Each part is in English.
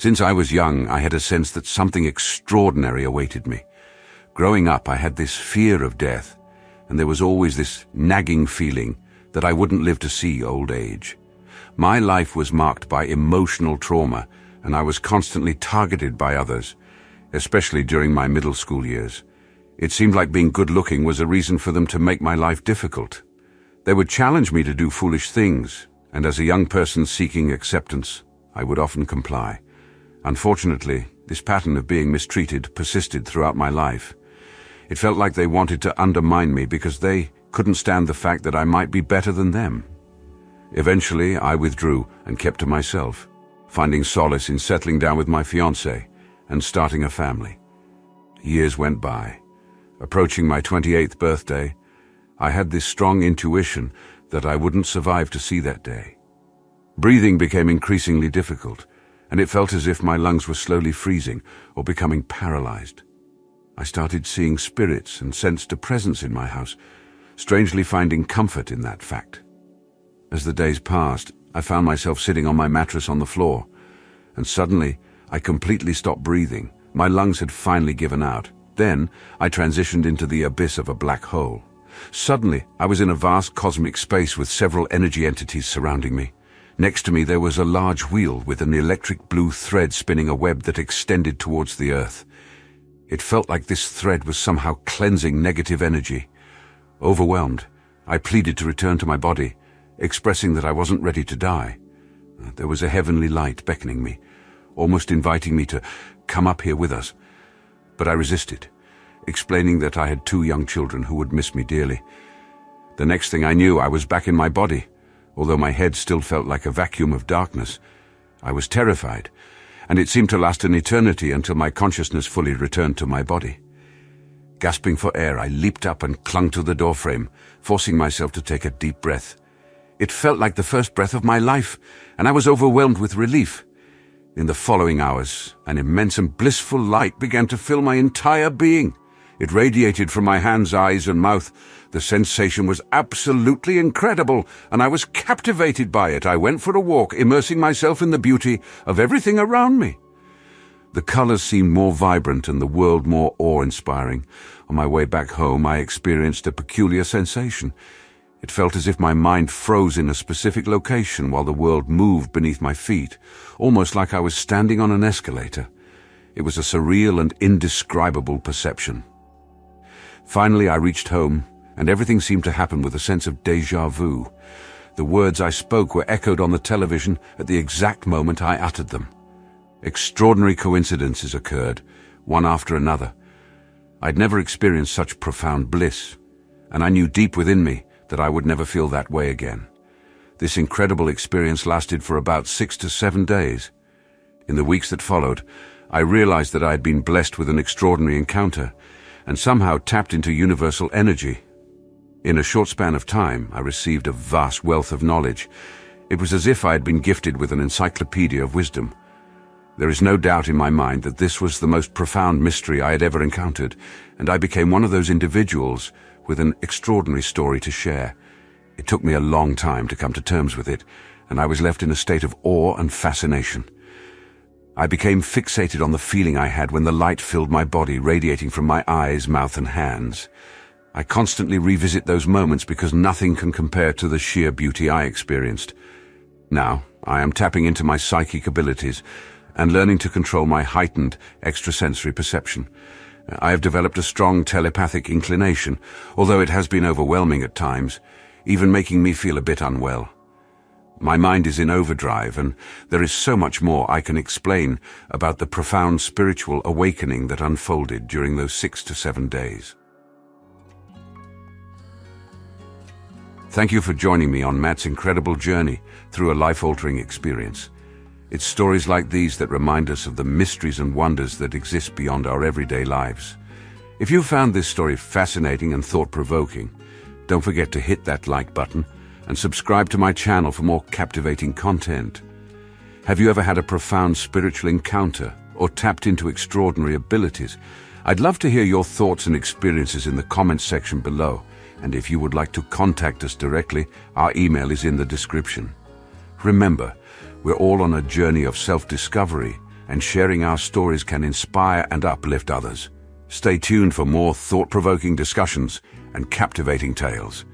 Since I was young, I had a sense that something extraordinary awaited me. Growing up, I had this fear of death, and there was always this nagging feeling that I wouldn't live to see old age. My life was marked by emotional trauma, and I was constantly targeted by others, especially during my middle school years. It seemed like being good-looking was a reason for them to make my life difficult. They would challenge me to do foolish things, and as a young person seeking acceptance, I would often comply. Unfortunately, this pattern of being mistreated persisted throughout my life. It felt like they wanted to undermine me because they couldn't stand the fact that I might be better than them. Eventually, I withdrew and kept to myself, finding solace in settling down with my fiancée and starting a family. Years went by. Approaching my 28th birthday, I had this strong intuition that I wouldn't survive to see that day. Breathing became increasingly difficult, and it felt as if my lungs were slowly freezing or becoming paralyzed. I started seeing spirits and sensed a presence in my house, strangely finding comfort in that fact. As the days passed, I found myself sitting on my mattress on the floor, and suddenly I completely stopped breathing. My lungs had finally given out. Then I transitioned into the abyss of a black hole. Suddenly, I was in a vast cosmic space with several energy entities surrounding me. Next to me there was a large wheel with an electric blue thread spinning a web that extended towards the earth. It felt like this thread was somehow cleansing negative energy. Overwhelmed, I pleaded to return to my body, expressing that I wasn't ready to die. There was a heavenly light beckoning me, almost inviting me to come up here with us. But I resisted, explaining that I had two young children who would miss me dearly. The next thing I knew, I was back in my body, although my head still felt like a vacuum of darkness. I was terrified, and it seemed to last an eternity until my consciousness fully returned to my body. Gasping for air, I leaped up and clung to the doorframe, forcing myself to take a deep breath. It felt like the first breath of my life, and I was overwhelmed with relief. In the following hours, an immense and blissful light began to fill my entire being. It radiated from my hands, eyes, and mouth. The sensation was absolutely incredible, and I was captivated by it. I went for a walk, immersing myself in the beauty of everything around me. The colors seemed more vibrant and the world more awe-inspiring. On my way back home, I experienced a peculiar sensation. It felt as if my mind froze in a specific location while the world moved beneath my feet, almost like I was standing on an escalator. It was a surreal and indescribable perception. Finally, I reached home, and everything seemed to happen with a sense of deja vu. The words I spoke were echoed on the television at the exact moment I uttered them. Extraordinary coincidences occurred, one after another. I'd never experienced such profound bliss, and I knew deep within me that I would never feel that way again. This incredible experience lasted for about six to seven days. In the weeks that followed, I realized that I had been blessed with an extraordinary encounter, and somehow tapped into universal energy. In a short span of time, I received a vast wealth of knowledge. It was as if I had been gifted with an encyclopedia of wisdom. There is no doubt in my mind that this was the most profound mystery I had ever encountered, and I became one of those individuals with an extraordinary story to share. It took me a long time to come to terms with it, and I was left in a state of awe and fascination. I became fixated on the feeling I had when the light filled my body, radiating from my eyes, mouth, and hands. I constantly revisit those moments because nothing can compare to the sheer beauty I experienced. Now, I am tapping into my psychic abilities and learning to control my heightened extrasensory perception. I have developed a strong telepathic inclination, although it has been overwhelming at times, even making me feel a bit unwell. My mind is in overdrive, and there is so much more I can explain about the profound spiritual awakening that unfolded during those six to seven days. Thank you for joining me on Matt's incredible journey through a life-altering experience. It's stories like these that remind us of the mysteries and wonders that exist beyond our everyday lives. If you found this story fascinating and thought-provoking, don't forget to hit that like button and subscribe to my channel for more captivating content. Have you ever had a profound spiritual encounter or tapped into extraordinary abilities? I'd love to hear your thoughts and experiences in the comments section below. And if you would like to contact us directly, our email is in the description. Remember, we're all on a journey of self-discovery, and sharing our stories can inspire and uplift others. Stay tuned for more thought-provoking discussions and captivating tales.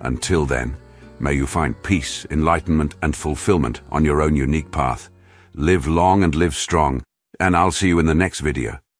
Until then, may you find peace, enlightenment and fulfillment on your own unique path. Live long and live strong, and I'll see you in the next video.